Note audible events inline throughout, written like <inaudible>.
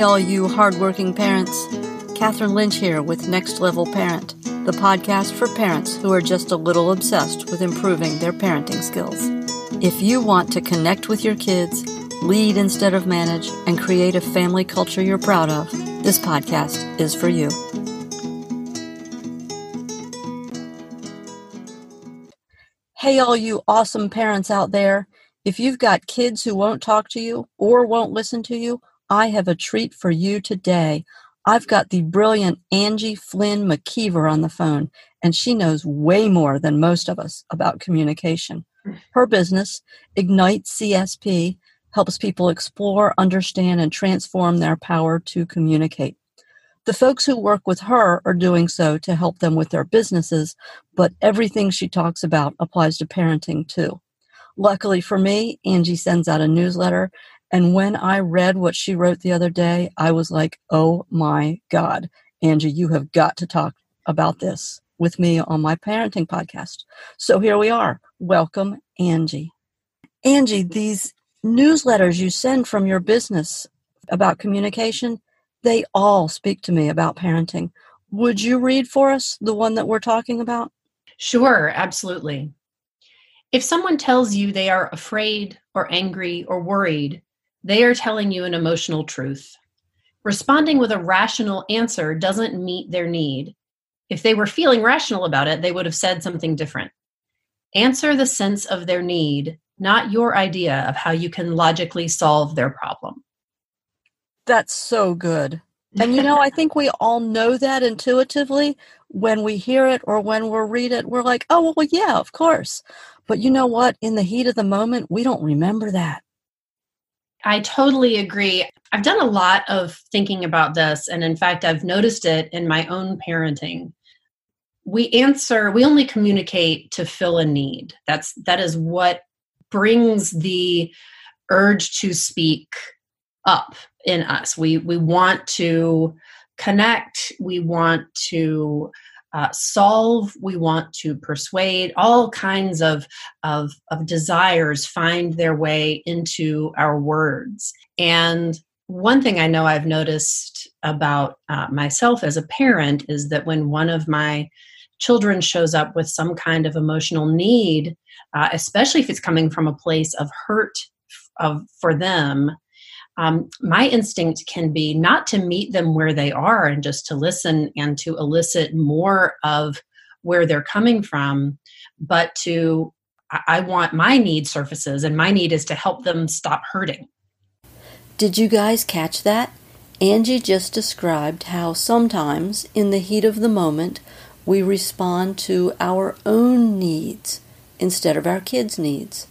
Hey, all you hardworking parents. Catherine Lynch here with Next Level Parent, the podcast for parents who are just a little obsessed with improving their parenting skills. If you want to connect with your kids, lead instead of manage, and create a family culture you're proud of, this podcast is for you. Hey, all you awesome parents out there. If you've got kids who won't talk to you or won't listen to you, I have a treat for you today. I've got the brilliant Angie Flynn McKeever on the phone, and she knows way more than most of us about communication. <laughs> Her business, Ignite CSP, helps people explore, understand, and transform their power to communicate. The folks who work with her are doing so to help them with their businesses, but everything she talks about applies to parenting too. Luckily for me, Angie sends out a newsletter, and when I read what she wrote the other day, I was like, oh my God, Angie, you have got to talk about this with me on my parenting podcast. So here we are. Welcome, Angie. Angie, these newsletters you send from your business about communication, they all speak to me about parenting. Would you read for us the one that we're talking about? Sure, absolutely. If someone tells you they are afraid or angry or worried, they are telling you an emotional truth. Responding with a rational answer doesn't meet their need. If they were feeling rational about it, they would have said something different. Answer the sense of their need, not your idea of how you can logically solve their problem. That's so good. <laughs> And you know, I think we all know that intuitively when we hear it or when we read it. We're like, oh, well, yeah, of course. But you know what? In the heat of the moment, we don't remember that. I totally agree. I've done a lot of thinking about this. And in fact, I've noticed it in my own parenting. We answer, we only communicate to fill a need. That's that is what brings the urge to speak up in us. We we want to connect, we want to uh, solve, we want to persuade, all kinds of, of, of desires find their way into our words. And one thing I know I've noticed about uh, myself as a parent is that when one of my children shows up with some kind of emotional need, uh, especially if it's coming from a place of hurt of, for them, um, my instinct can be not to meet them where they are and just to listen and to elicit more of where they're coming from, but to, I want my need surfaces, and my need is to help them stop hurting. Did you guys catch that? Angie just described how sometimes, in the heat of the moment, we respond to our own needs instead of our kids' needs.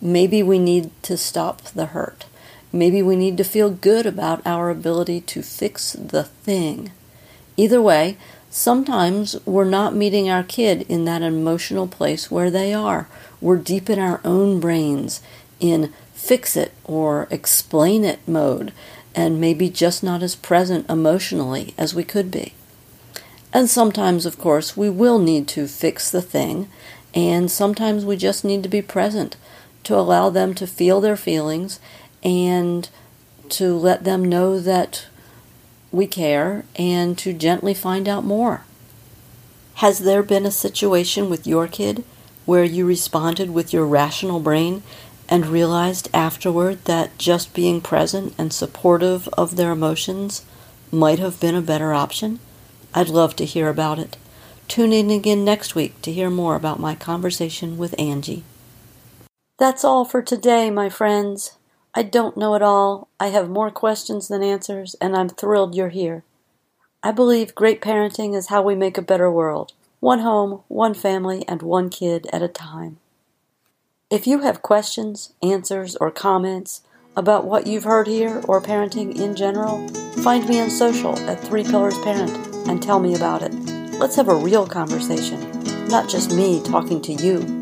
Maybe we need to stop the hurt. Maybe we need to feel good about our ability to fix the thing. Either way, sometimes we're not meeting our kid in that emotional place where they are. We're deep in our own brains in fix it or explain it mode, and maybe just not as present emotionally as we could be. And sometimes, of course, we will need to fix the thing, and sometimes we just need to be present to allow them to feel their feelings and to let them know that we care and to gently find out more. Has there been a situation with your kid where you responded with your rational brain and realized afterward that just being present and supportive of their emotions might have been a better option? I'd love to hear about it. Tune in again next week to hear more about my conversation with Angie. That's all for today, my friends. I don't know it all. I have more questions than answers, and I'm thrilled you're here. I believe great parenting is how we make a better world one home, one family, and one kid at a time. If you have questions, answers, or comments about what you've heard here or parenting in general, find me on social at Three Pillars Parent and tell me about it. Let's have a real conversation, not just me talking to you.